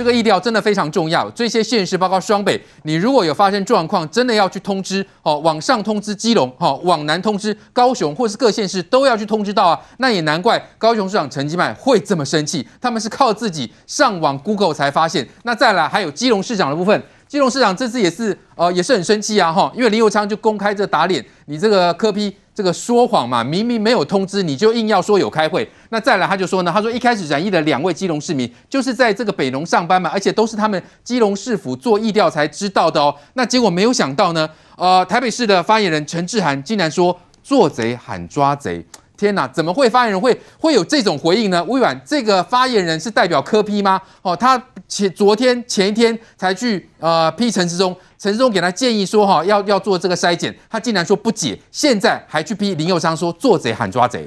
这个意调真的非常重要。这些县市包括双北，你如果有发生状况，真的要去通知哦，往上通知基隆，哈，往南通知高雄，或是各县市都要去通知到啊。那也难怪高雄市长陈吉迈会这么生气，他们是靠自己上网 Google 才发现。那再来还有基隆市长的部分。基隆市长这次也是，呃，也是很生气啊，哈，因为林右昌就公开这打脸，你这个柯批这个说谎嘛，明明没有通知，你就硬要说有开会。那再来他就说呢，他说一开始染疫的两位基隆市民就是在这个北农上班嘛，而且都是他们基隆市府做疫调才知道的哦。那结果没有想到呢，呃，台北市的发言人陈志涵竟然说做贼喊抓贼。天呐，怎么会发言人会会有这种回应呢？微软，这个发言人是代表柯批吗？哦，他前昨天前一天才去呃批陈时中，陈时中给他建议说哈、要要做这个筛检，他竟然说不解，现在还去批林右昌说做贼喊抓贼。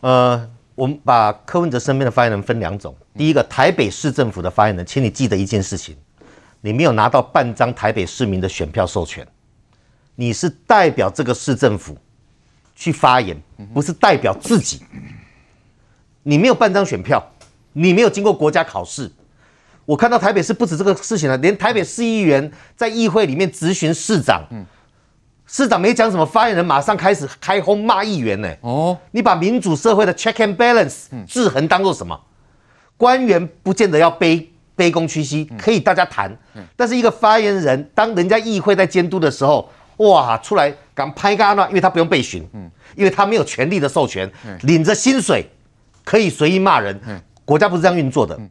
呃，我们把柯文哲身边的发言人分两种，第一个台北市政府的发言人，请你记得一件事情，你没有拿到半张台北市民的选票授权，你是代表这个市政府。去发言不是代表自己，你没有半张选票，你没有经过国家考试。我看到台北市不止这个事情了，连台北市议员在议会里面质询市长，市长没讲什么，发言人马上开始开轰骂议员呢。哦，你把民主社会的 check and balance 制衡当做什么？官员不见得要卑卑躬屈膝，可以大家谈，但是一个发言人，当人家议会在监督的时候。哇，出来敢拍嘎那，因为他不用被询，嗯，因为他没有权力的授权，嗯、领着薪水可以随意骂人，嗯、国家不是这样运作的。嗯、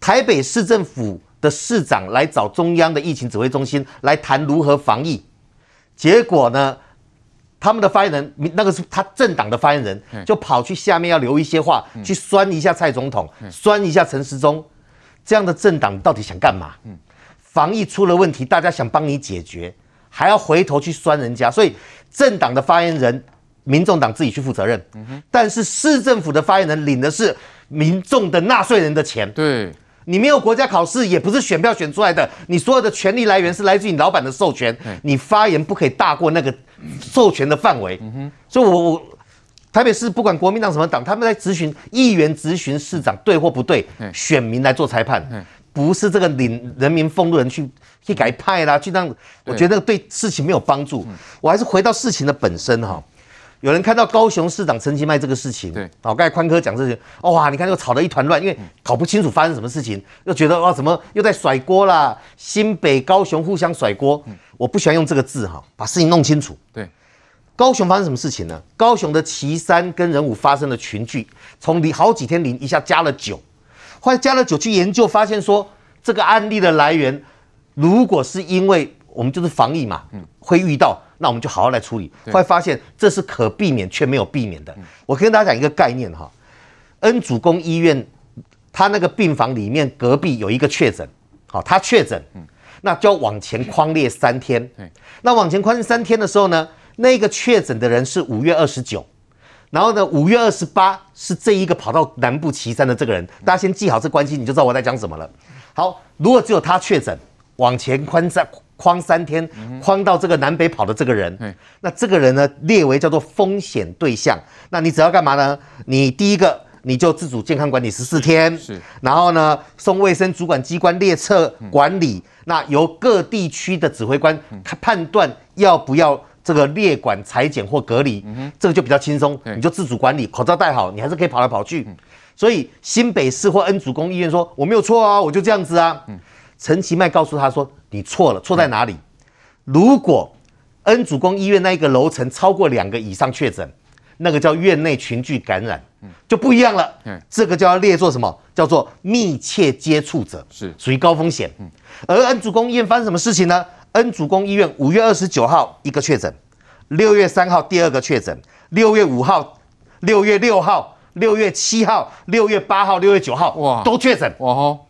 台北市政府的市长来找中央的疫情指挥中心来谈如何防疫，结果呢，他们的发言人，那个是他政党的发言人，就跑去下面要留一些话，嗯、去酸一下蔡总统，嗯、酸一下陈时中，这样的政党到底想干嘛？嗯、防疫出了问题，大家想帮你解决。还要回头去酸人家，所以政党的发言人，民众党自己去负责任。但是市政府的发言人领的是民众的纳税人的钱。对。你没有国家考试，也不是选票选出来的，你所有的权利来源是来自于你老板的授权。你发言不可以大过那个授权的范围。嗯哼。所以我我台北市不管国民党什么党，他们在咨询议员咨询市长对或不对，选民来做裁判。不是这个领人民俸禄人去去改派啦，去让我觉得那个对事情没有帮助。我还是回到事情的本身哈。有人看到高雄市长陈其迈这个事情，对，好，刚才宽哥讲这些，哇，你看又吵得一团乱，因为搞不清楚发生什么事情，又觉得哇，怎么又在甩锅啦？新北、高雄互相甩锅，我不喜欢用这个字哈，把事情弄清楚。对，高雄发生什么事情呢？高雄的旗山跟仁武发生了群聚，从零好几天零一下加了九。后来加了酒去研究，发现说这个案例的来源，如果是因为我们就是防疫嘛，会遇到，那我们就好好来处理。后来发现这是可避免却没有避免的。我跟大家讲一个概念哈，恩主公医院他那个病房里面隔壁有一个确诊，好，他确诊，那就要往前框列三天。那往前框列三天的时候呢，那个确诊的人是五月二十九。然后呢，五月二十八是这一个跑到南部旗山的这个人，大家先记好这关系，你就知道我在讲什么了。好，如果只有他确诊，往前框三框三天，框到这个南北跑的这个人，那这个人呢列为叫做风险对象。那你只要干嘛呢？你第一个你就自主健康管理十四天，是。然后呢，送卫生主管机关列册管理，那由各地区的指挥官判断要不要。这个列管裁剪或隔离，这个就比较轻松，你就自主管理，口罩戴好，你还是可以跑来跑去。嗯、所以新北市或恩主公医院说我没有错啊，我就这样子啊。嗯、陈其迈告诉他说你错了，错在哪里？嗯、如果恩主公医院那一个楼层超过两个以上确诊，那个叫院内群聚感染，嗯、就不一样了。嗯、这个就要列作什么？叫做密切接触者，是属于高风险。嗯、而恩主公医院发生什么事情呢？恩主公医院五月二十九号一个确诊，六月三号第二个确诊，六月五号、六月六号、六月七号、六月八号、六月九号，哇，都确诊，哇吼，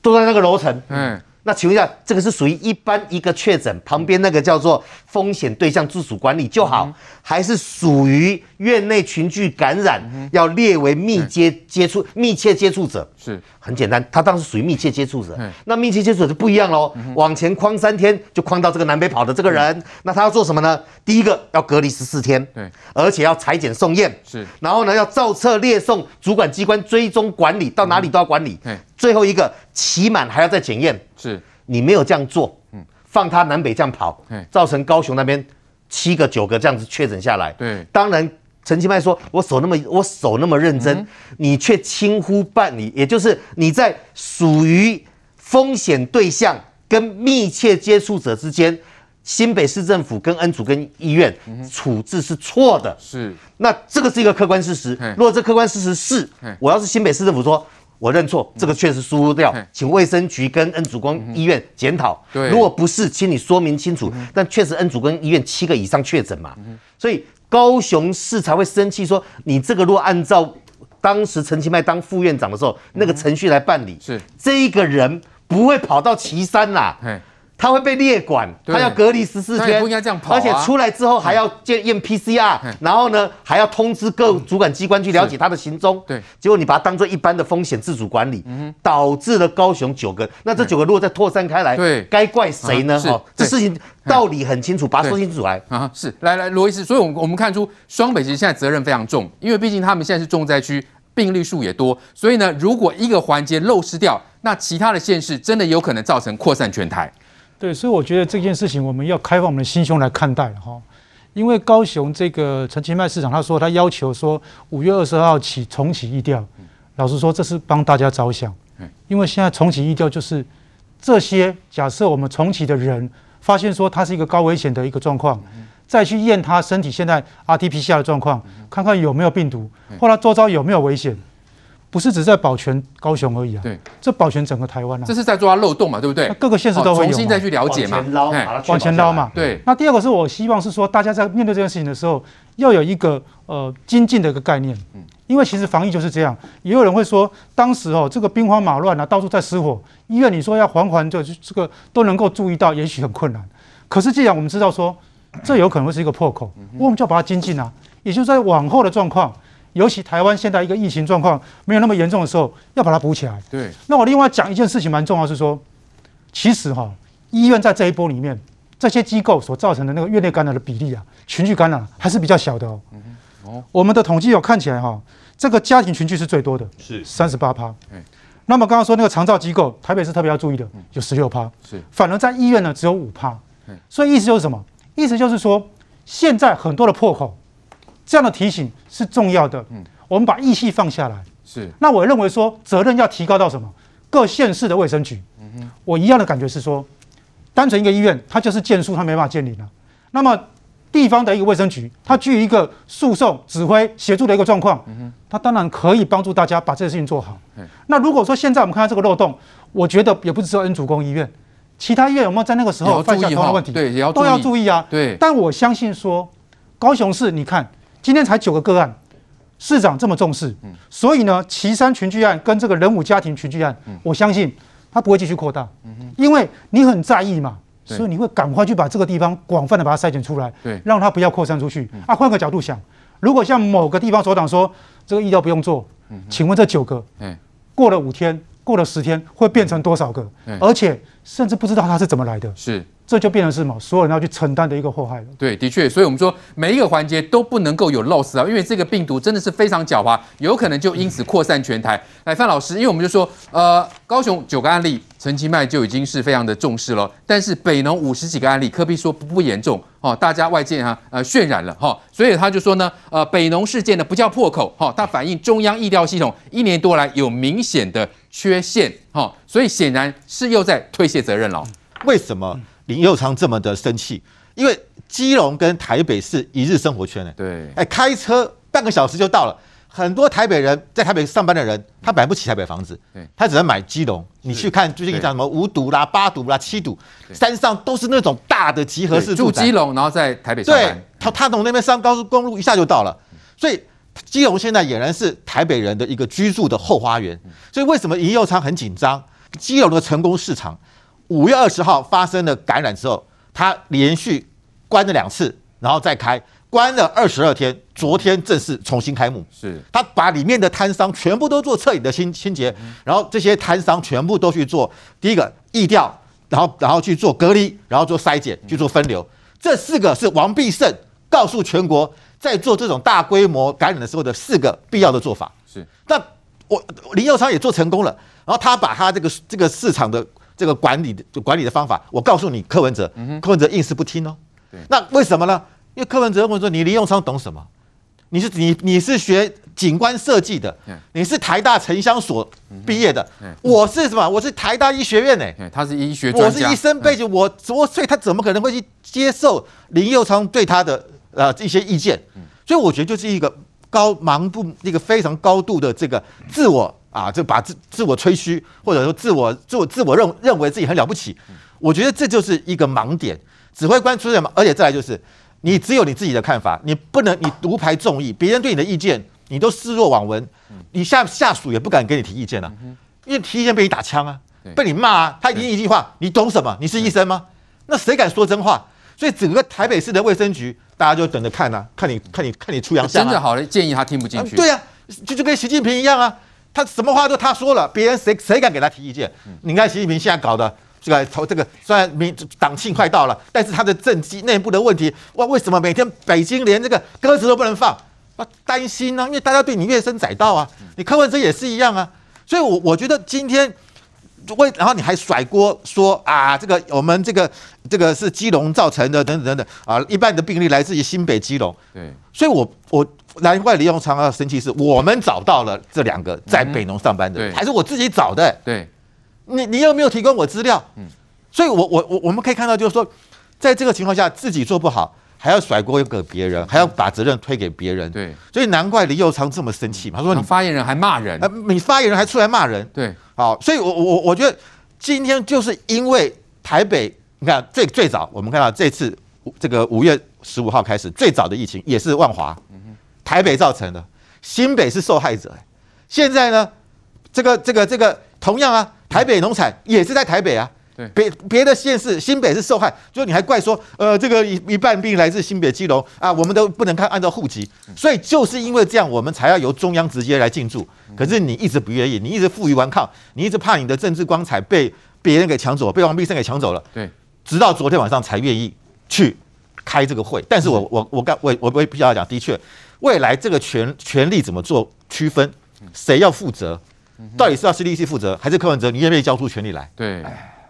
都在那个楼层，嗯。那请问一下，这个是属于一般一个确诊旁边那个叫做风险对象自主管理就好，还是属于院内群聚感染要列为密接接触、密切接触者？是。很简单，他当时属于密切接触者。那密切接触者就不一样喽，往前框三天就框到这个南北跑的这个人，那他要做什么呢？第一个要隔离十四天，对，而且要采检送验，是，然后呢要照册列送主管机关追踪管理，到哪里都要管理，最后一个期满还要再检验，是。你没有这样做，嗯，放他南北这样跑，造成高雄那边七个九个这样子确诊下来，对，当然陈其迈说，我守那么我守那么认真，你却轻忽办理，也就是你在属于风险对象跟密切接触者之间。新北市政府跟恩主跟医院处置是错的，是，那这个是一个客观事实。如果这客观事实是，我要是新北市政府说，我认错，这个确实疏忽掉，请卫生局跟恩主公医院检讨。对，如果不是，请你说明清楚。但确实恩主公医院七个以上确诊嘛，所以高雄市才会生气说，你这个如果按照当时陈其迈当副院长的时候那个程序来办理，是。这一个人不会跑到旗山啦。他会被列管，他要隔离十四天，不应该这样跑啊，而且出来之后还要验验 PCR，然后呢还要通知各主管机关去了解他的行踪。对，结果你把它当做一般的风险自主管理，导致了高雄九个。那这九个如果再扩散开来，对，该怪谁呢？哈，这事情道理很清楚，把它说清楚来。啊。是，来来，罗医师，所以，我们我们看出双北其实现在责任非常重，因为毕竟他们现在是重灾区，病例数也多，所以呢，如果一个环节漏失掉，那其他的县市真的有可能造成扩散全台。对，所以我觉得这件事情我们要开放我们的心胸来看待哈，因为高雄这个陈其迈市长他说他要求说五月二十二号起重启疫调，老实说这是帮大家着想，因为现在重启疫调就是这些假设我们重启的人发现说他是一个高危险的一个状况，再去验他身体现在 RT-PCR 的状况，看看有没有病毒或他周遭有没有危险。不是只在保全高雄而已啊，对，这保全整个台湾啊，这是在抓漏洞嘛，对不对？各个县市都会有，重新再去了解嘛，往前捞嘛，对。那第二个是我希望是说，大家在面对这件事情的时候，要有一个呃精进的一个概念，嗯，因为其实防疫就是这样。也有人会说，当时哦这个兵荒马乱啊，到处在失火，医院你说要缓缓就这个都能够注意到，也许很困难。可是既然我们知道说，这有可能会是一个破口，我们就要把它精进啊，也就是在往后的状况。尤其台湾现在一个疫情状况没有那么严重的时候，要把它补起来。对。那我另外讲一件事情蛮重要，是说，其实哈，医院在这一波里面，这些机构所造成的那个院内感染的比例啊，群聚感染还是比较小的哦。嗯哦。我们的统计有看起来哈，这个家庭群聚是最多的，是三十八趴。那么刚刚说那个长照机构，台北是特别要注意的，有十六趴。是。反而在医院呢，只有五趴。所以意思就是什么？意思就是说，现在很多的破口。这样的提醒是重要的。嗯，我们把义气放下来。是。那我认为说，责任要提高到什么？各县市的卫生局。嗯哼。我一样的感觉是说，单纯一个医院，它就是建数，它没办法建立了。那么地方的一个卫生局，它具有一个诉讼、指挥、协助的一个状况。嗯哼。它当然可以帮助大家把这个事情做好。那如果说现在我们看到这个漏洞，我觉得也不只是恩主公医院，其他医院有没有在那个时候犯下同样的问题？对，也要都要注意啊。对。但我相信说，高雄市，你看。今天才九个个案，市长这么重视，所以呢，岐山群聚案跟这个人武家庭群聚案，我相信它不会继续扩大，因为你很在意嘛，所以你会赶快去把这个地方广泛的把它筛检出来，让它不要扩散出去。啊，换个角度想，如果像某个地方所长说这个医疗不用做，请问这九个，过了五天，过了十天，会变成多少个？而且甚至不知道它是怎么来的。是。这就变成是什么？所有人要去承担的一个祸害了。对，的确，所以我们说每一个环节都不能够有漏失啊，因为这个病毒真的是非常狡猾，有可能就因此扩散全台。来，范老师，因为我们就说，呃，高雄九个案例，陈其迈就已经是非常的重视了，但是北农五十几个案例，柯 P 说不不严重哦，大家外界哈呃渲染了哈，所以他就说呢，呃，北农事件呢不叫破口哈，它反映中央疫调系统一年多来有明显的缺陷哈，所以显然是又在推卸责任了。为什么？林佑昌这么的生气，因为基隆跟台北是一日生活圈呢。对，哎，开车半个小时就到了。很多台北人在台北上班的人，他买不起台北房子，他只能买基隆。你去看最近讲什么五堵啦、八堵啦、七堵，山上都是那种大的集合式住宅。住基隆，然后在台北上班。对，他他从那边上高速公路一下就到了，所以基隆现在俨然是台北人的一个居住的后花园。所以为什么林右昌很紧张？基隆的成功市场。五月二十号发生了感染之后，他连续关了两次，然后再开，关了二十二天，昨天正式重新开幕。是，他把里面的摊商全部都做彻底的清清洁，然后这些摊商全部都去做第一个疫调，然后然后去做隔离，然后做筛检，去做分流。这四个是王必胜告诉全国，在做这种大规模感染的时候的四个必要的做法。是，但我林佑昌也做成功了。然后他把他这个这个市场的这个管理的管理的方法，我告诉你，柯文哲，嗯柯文哲硬是不听哦。那为什么呢？因为柯文哲问说，你林佑昌懂什么？你是你你是学景观设计的，你是台大城乡所毕业的，我是什么？我是台大医学院诶，他是医学，我是医生背景，我我所以他怎么可能会去接受林佑昌对他的呃一些意见？所以我觉得就是一个高盲不一个非常高度的这个自我啊，就把自自我吹嘘，或者说自我自我自我认认为自己很了不起，我觉得这就是一个盲点。指挥官出现嘛，而且再来就是。你只有你自己的看法，你不能你独排众议，别人对你的意见你都视若罔闻，你下下属也不敢给你提意见了，因为提意见被你打枪啊，被你骂啊，他一定一句话，你懂什么？你是医生吗？那谁敢说真话？所以整个台北市的卫生局，大家就等着看啊，看你看你看你出洋相啊。真的好的建议他听不进去。对呀，就就跟习近平一样啊，他什么话都他说了，别人谁谁敢给他提意见？你看习近平现在搞的。这个投这个虽然民党庆快到了，但是他的政绩内部的问题，哇，为什么每天北京连这个鸽子都不能放？啊，担心呢、啊，因为大家对你怨声载道啊。你柯文哲也是一样啊，所以我，我我觉得今天为然后你还甩锅说啊，这个我们这个这个是基隆造成的，等等等等啊，一半的病例来自于新北基隆。对，所以我我难怪李永昌要生气，是我们找到了这两个在北农上班的人，还是我自己找的？对。你你有没有提供我资料？嗯，所以我我我我们可以看到，就是说，在这个情况下，自己做不好，还要甩锅给别人，还要把责任推给别人。对，所以难怪李佑昌这么生气嘛。他说你发言人还骂人，呃，你发言人还出来骂人。对，好，所以我我我觉得今天就是因为台北，你看最最早我们看到这次这个五月十五号开始最早的疫情也是万华，台北造成的，新北是受害者。现在呢，这个这个这个同样啊。台北农产也是在台北啊，对，别别的县市，新北是受害，就你还怪说，呃，这个一一半病来自新北基隆啊，我们都不能看按照户籍，所以就是因为这样，我们才要由中央直接来进驻。可是你一直不愿意，你一直负隅顽抗，你一直怕你的政治光彩被别人给抢走，被王必胜给抢走了，对，直到昨天晚上才愿意去开这个会。但是我我我刚我我我必须要讲，的确，未来这个权权力怎么做区分，谁要负责？到底是要 CDC 负责，还是柯文哲？你愿不愿意交出权力来？对，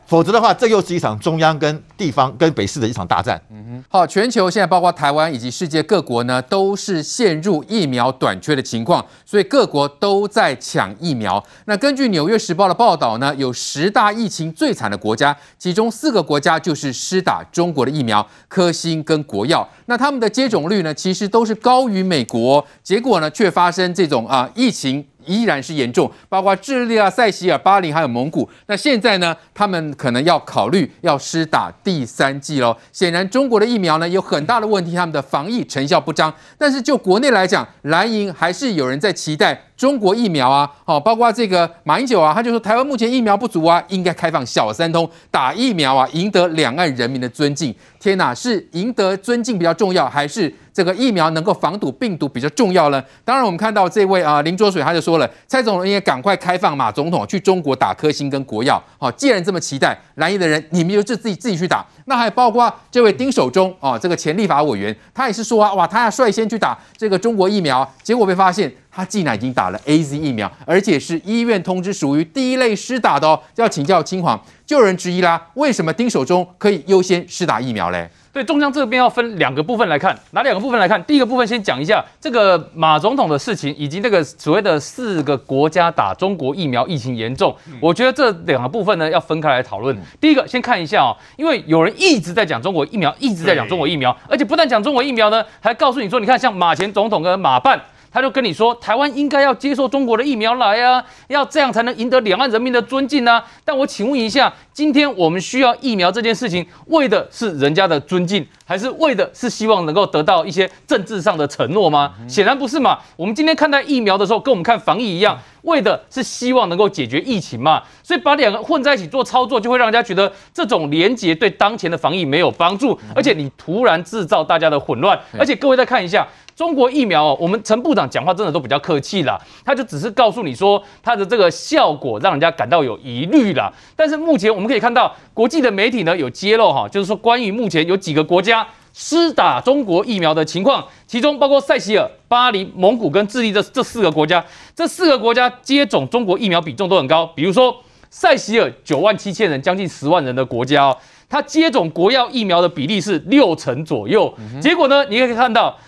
否则的话，这又是一场中央跟地方跟北市的一场大战。嗯哼。好，全球现在包括台湾以及世界各国呢，都是陷入疫苗短缺的情况，所以各国都在抢疫苗。那根据《纽约时报》的报道呢，有十大疫情最惨的国家，其中四个国家就是施打中国的疫苗，科兴跟国药。那他们的接种率呢，其实都是高于美国，结果呢，却发生这种啊疫情。依然是严重，包括智利啊、塞西尔、巴林还有蒙古。那现在呢，他们可能要考虑要施打第三剂喽。显然，中国的疫苗呢有很大的问题，他们的防疫成效不彰。但是就国内来讲，蓝营还是有人在期待。中国疫苗啊，好，包括这个马英九啊，他就说台湾目前疫苗不足啊，应该开放小三通打疫苗啊，赢得两岸人民的尊敬。天哪，是赢得尊敬比较重要，还是这个疫苗能够防堵病毒比较重要呢？当然，我们看到这位啊林卓水他就说了，蔡总统应该赶快开放马总统去中国打科兴跟国药。好，既然这么期待，蓝营的人你们就自自己自己去打。那还包括这位丁守中啊，这个前立法委员，他也是说啊，哇，他要率先去打这个中国疫苗，结果被发现。他既然已经打了 AZ 疫苗，而且是医院通知属于第一类施打的哦。要请教嶔煌，就有人质疑啦，为什么丁守中可以优先施打疫苗嘞？对，中央这边要分两个部分来看，哪两个部分来看？第一个部分先讲一下这个马总统的事情，以及那个所谓的四个国家打中国疫苗疫情严重。我觉得这两个部分呢要分开来讨论。第一个先看一下哦，因为有人一直在讲中国疫苗，一直在讲中国疫苗，而且不但讲中国疫苗呢，还告诉你说，你看像马前总统跟马办。他就跟你说，台湾应该要接受中国的疫苗来啊，要这样才能赢得两岸人民的尊敬啊。但我请问一下，今天我们需要疫苗这件事情，为的是人家的尊敬，还是为的是希望能够得到一些政治上的承诺吗？显然不是嘛。我们今天看待疫苗的时候，跟我们看防疫一样，为的是希望能够解决疫情嘛。所以把两个混在一起做操作，就会让人家觉得这种连结对当前的防疫没有帮助，而且你突然制造大家的混乱。而且各位再看一下。中国疫苗哦，我们陈部长讲话真的都比较客气啦，他就只是告诉你说他的这个效果让人家感到有疑虑啦。但是目前我们可以看到，国际的媒体呢有揭露哈，就是说关于目前有几个国家施打中国疫苗的情况，其中包括塞西尔、巴黎、蒙古跟智利这这四个国家，这四个国家接种中国疫苗比重都很高。比如说塞西尔九万七千人，将近十万人的国家哦，它接种国药疫苗的比例是六成左右。结果呢，你可以看到。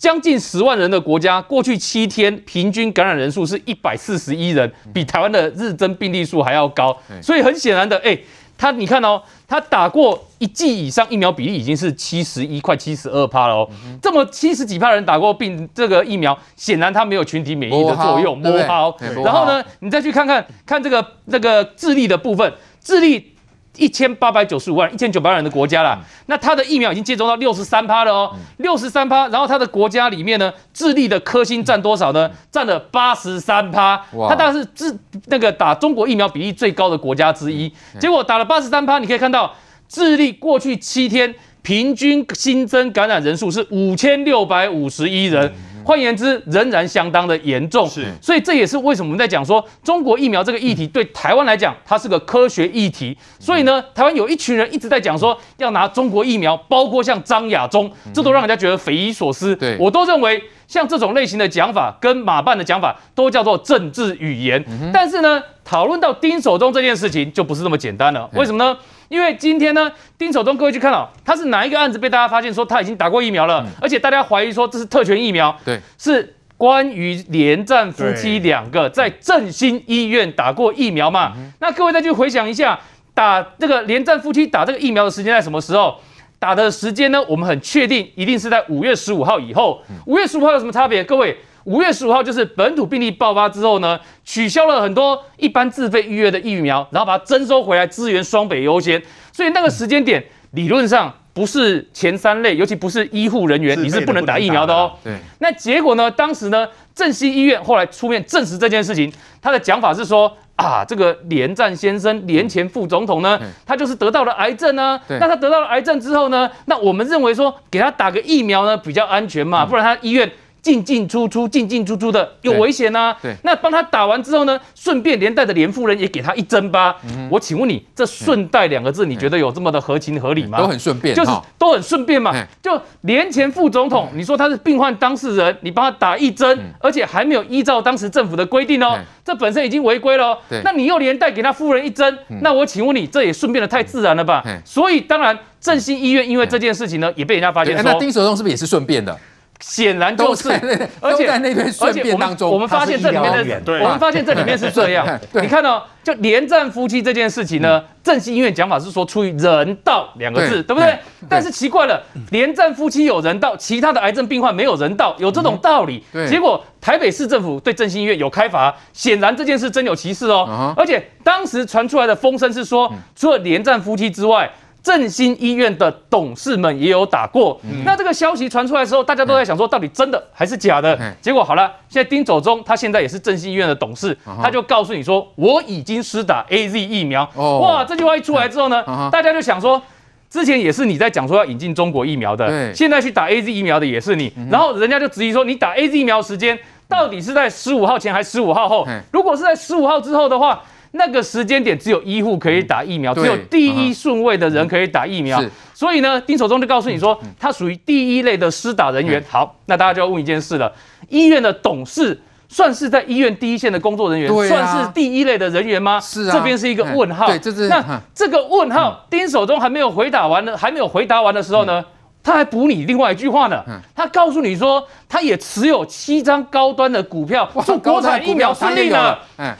将近十万人的国家，过去七天平均感染人数是一百四十一人，比台湾的日增病例数还要高。所以很显然的，哎、欸，他你看哦，他打过一剂以上疫苗比例已经是七十一，快七十二趴了哦。这么七十几趴人打过病这个疫苗，显然他没有群体免疫的作用，摸好。然后呢，你再去看看看这个这个智利的部分，智利。一千八百九十五万，一千九百万人的国家啦，那它的疫苗已经接种到六十三趴了哦，六十三趴。然后它的国家里面呢，智利的科兴占多少呢？占了八十三趴。它当然是智那个打中国疫苗比例最高的国家之一。结果打了八十三趴，你可以看到智利过去七天平均新增感染人数是五千六百五十一人。换言之，仍然相当的严重，是，所以这也是为什么我们在讲说中国疫苗这个议题对台湾来讲，它是个科学议题。所以呢，台湾有一群人一直在讲说要拿中国疫苗，包括像张亚中，这都让人家觉得匪夷所思。对，我都认为像这种类型的讲法跟马办的讲法都叫做政治语言。但是呢，讨论到丁守中这件事情就不是这么简单了。为什么呢？因为今天呢，丁守中各位去看哦，他是哪一个案子被大家发现说他已经打过疫苗了，而且大家怀疑说这是特权疫苗，对，是关于连战夫妻两个在振兴医院打过疫苗嘛？那各位再去回想一下，打这个连战夫妻打这个疫苗的时间在什么时候？打的时间呢？我们很确定一定是在五月十五号以后。五月十五号有什么差别？各位？五月十五号就是本土病例爆发之后呢，取消了很多一般自费预约的疫苗，然后把它征收回来支援双北优先，所以那个时间点理论上不是前三类，尤其不是医护人员，你是不能打疫苗的哦。对。那结果呢？当时呢，正西医院后来出面证实这件事情，他的讲法是说啊，这个连战先生，连前副总统呢，他就是得到了癌症呢。那他得到了癌症之后呢，那我们认为说给他打个疫苗呢比较安全嘛，不然他医院。进进出出，进进出出的有危险呐、啊。对，那帮他打完之后呢，顺便连带的连夫人也给他一针吧。嗯、我请问你，这顺带两个字，你觉得有这么的合情合理吗？都很顺便，就是都很顺便嘛。就连前副总统，你说他是病患当事人，你帮他打一针，而且还没有依照当时政府的规定哦，这本身已经违规了。对，那你又连带给他夫人一针，那我请问你，这也顺便的太自然了吧？所以当然，振兴医院因为这件事情呢，也被人家发现说，那丁守中是不是也是顺便的？显然就是，而且在那边顺便当中，我们发现这里面的，我们发现这里面是这样。你看到，就连战夫妻这件事情呢，正兴医院讲法是说出于人道两个字，对不对？但是奇怪了，连战夫妻有人道，其他的癌症病患没有人道，有这种道理。结果台北市政府对振兴医院有开罚，显然这件事真有其事哦。而且当时传出来的风声是说，除了连战夫妻之外。振兴医院的董事们也有打过，嗯、那这个消息传出来的时候，大家都在想说，到底真的还是假的？嗯、结果好了，现在丁守中他现在也是振兴医院的董事，嗯、他就告诉你说，我已经施打 AZ 疫苗。哦、哇，这句话一出来之后呢，嗯、大家就想说，之前也是你在讲说要引进中国疫苗的，对。现在去打 AZ 疫苗的也是你，嗯、然后人家就质疑说，你打 AZ 疫苗时间到底是在十五号前还是十五号后？嗯、如果是在十五号之后的话。那个时间点只有医护可以打疫苗，只有第一顺位的人可以打疫苗。所以呢，丁守中就告诉你说，他属于第一类的施打人员。好，那大家就要问一件事了：医院的董事算是在医院第一线的工作人员，算是第一类的人员吗？是啊，这边是一个问号。对，这是那这个问号，丁守中还没有回答完呢，还没有回答完的时候呢，他还补你另外一句话呢。他告诉你说，他也持有七张高端的股票，祝国产疫苗顺利呢。嗯。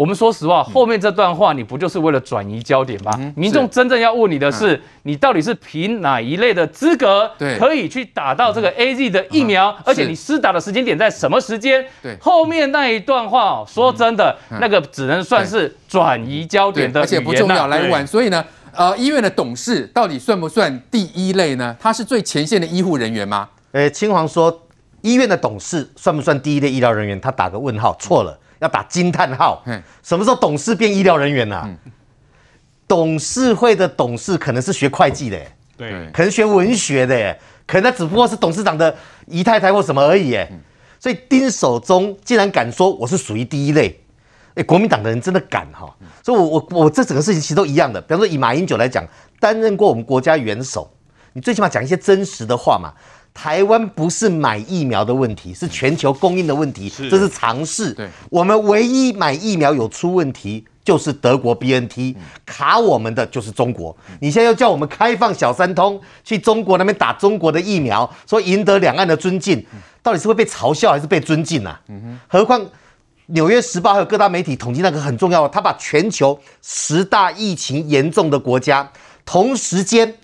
我们说实话，后面这段话你不就是为了转移焦点吗？嗯、民众真正要问你的是，你到底是凭哪一类的资格，可以去打到这个 AZ 的疫苗？而且你施打的时间点在什么时间？对，后面那一段话，说真的，那个只能算是转移焦点的，而且不重要。来玩，所以呢，呃，医院的董事到底算不算第一类呢？他是最前线的医护人员吗？呃，青黄说，医院的董事算不算第一类医疗人员？他打个问号，错了。要打惊叹号！什么时候董事变医疗人员啊？董事会的董事可能是学会计的，对，可能学文学的，可能他只不过是董事长的姨太太或什么而已，所以丁守中竟然敢说我是属于第一类，哎，国民党的人真的敢哈！所以我我我这整个事情其实都一样的。比方说以马英九来讲，担任过我们国家元首，你最起码讲一些真实的话嘛。台湾不是买疫苗的问题，是全球供应的问题，这是常识。对，我们唯一买疫苗有出问题，就是德国 BNT 卡我们的就是中国。你现在又叫我们开放小三通去中国那边打中国的疫苗，说赢得两岸的尊敬，到底是会被嘲笑还是被尊敬啊？何况《纽约时报》还有各大媒体统计那个很重要，他把全球十大疫情严重的国家同时间。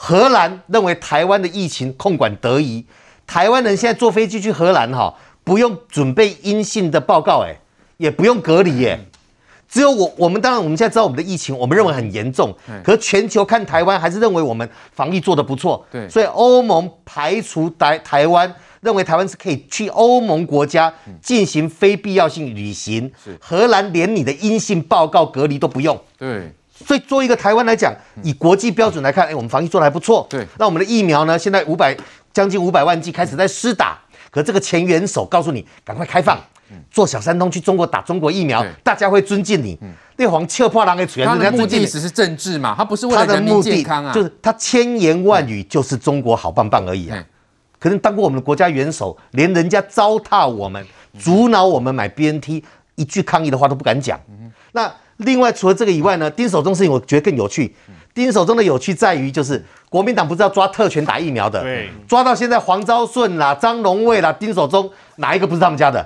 荷兰认为台湾的疫情控管得宜，台湾人现在坐飞机去荷兰哈，不用准备阴性的报告，哎，也不用隔离，耶。只有我，我们当然我们现在知道我们的疫情，我们认为很严重，可是全球看台湾还是认为我们防疫做得不错，对，所以欧盟排除台台湾，认为台湾是可以去欧盟国家进行非必要性旅行，是荷兰连你的阴性报告隔离都不用，对。所以，作为一个台湾来讲，以国际标准来看，哎，我们防疫做的还不错。对，那我们的疫苗呢？现在五百将近五百万剂开始在施打，可这个前元首告诉你，赶快开放，做小三通去中国打中国疫苗，大家会尊敬你。那黄切破狼给主要他的目的只是政治嘛，他不是为了人民健康啊，就是他千言万语就是中国好棒棒而已啊。可能当过我们的国家元首，连人家糟蹋我们、阻挠我们买 BNT 一句抗议的话都不敢讲。那。另外，除了这个以外呢，丁守中事情我觉得更有趣。丁守中的有趣在于，就是国民党不是要抓特权打疫苗的，对，抓到现在黄昭顺啦、张荣卫啦、丁守中，哪一个不是他们家的？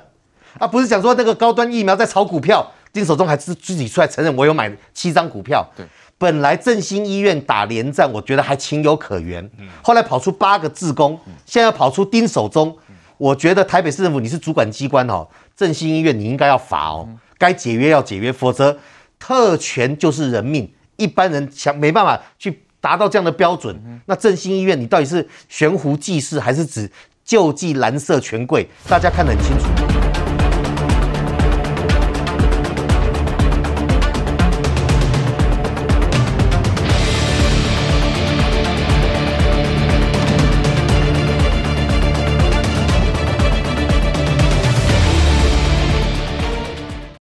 啊，不是讲说那个高端疫苗在炒股票，丁守中还是自己出来承认我有买七张股票。对，本来振兴医院打连战，我觉得还情有可原。后来跑出八个志工，现在要跑出丁守中，我觉得台北市政府你是主管机关哦，振兴医院你应该要罚哦，该解约要解约，否则。特权就是人命，一般人想没办法去达到这样的标准。那振兴医院，你到底是悬壶济世，还是指救济蓝色权贵？大家看得很清楚。